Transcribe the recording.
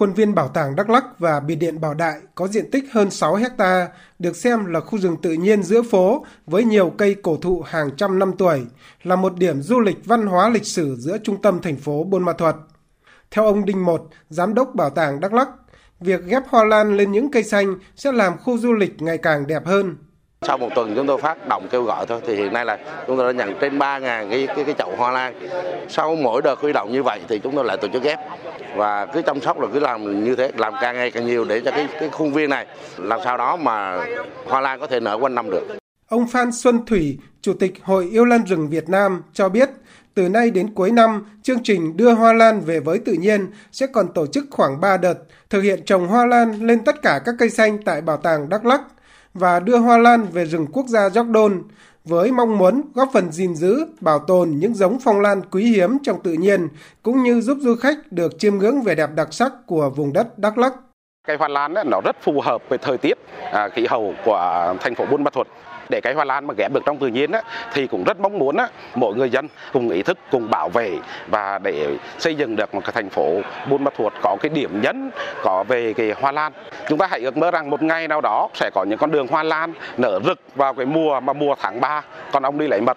Khuôn viên Bảo tàng Đắk Lắk và Biệt điện Bảo Đại có diện tích hơn 6 hecta, được xem là khu rừng tự nhiên giữa phố với nhiều cây cổ thụ hàng trăm năm tuổi, là một điểm du lịch văn hóa lịch sử giữa trung tâm thành phố Buôn Ma Thuột. Theo ông Đinh Một, Giám đốc Bảo tàng Đắk Lắk, việc ghép hoa lan lên những cây xanh sẽ làm khu du lịch ngày càng đẹp hơn. Sau một tuần chúng tôi phát động kêu gọi thôi thì hiện nay là chúng tôi đã nhận trên 3.000 cái, cái cái chậu hoa lan. Sau mỗi đợt huy động như vậy thì chúng tôi lại tổ chức ghép và cứ chăm sóc rồi cứ làm như thế làm càng ngày càng nhiều để cho cái cái khuôn viên này làm sao đó mà hoa lan có thể nở quanh năm được. Ông Phan Xuân Thủy, Chủ tịch Hội Yêu Lan rừng Việt Nam cho biết, từ nay đến cuối năm, chương trình đưa hoa lan về với tự nhiên sẽ còn tổ chức khoảng 3 đợt, thực hiện trồng hoa lan lên tất cả các cây xanh tại Bảo tàng Đắk Lắk và đưa hoa lan về rừng quốc gia Jordan với mong muốn góp phần gìn giữ, bảo tồn những giống phong lan quý hiếm trong tự nhiên cũng như giúp du khách được chiêm ngưỡng vẻ đẹp đặc sắc của vùng đất Đắk Lắk. Cây hoa lan ấy, nó rất phù hợp với thời tiết, à, khí hậu của thành phố Buôn Ma Thuột. Để cây hoa lan mà ghép được trong tự nhiên á, thì cũng rất mong muốn á, mỗi người dân cùng ý thức cùng bảo vệ và để xây dựng được một cái thành phố Buôn Ma Thuột có cái điểm nhấn có về cái hoa lan. Chúng ta hãy ước mơ rằng một ngày nào đó sẽ có những con đường hoa lan nở rực vào cái mùa mà mùa tháng 3 còn ông đi lấy mật.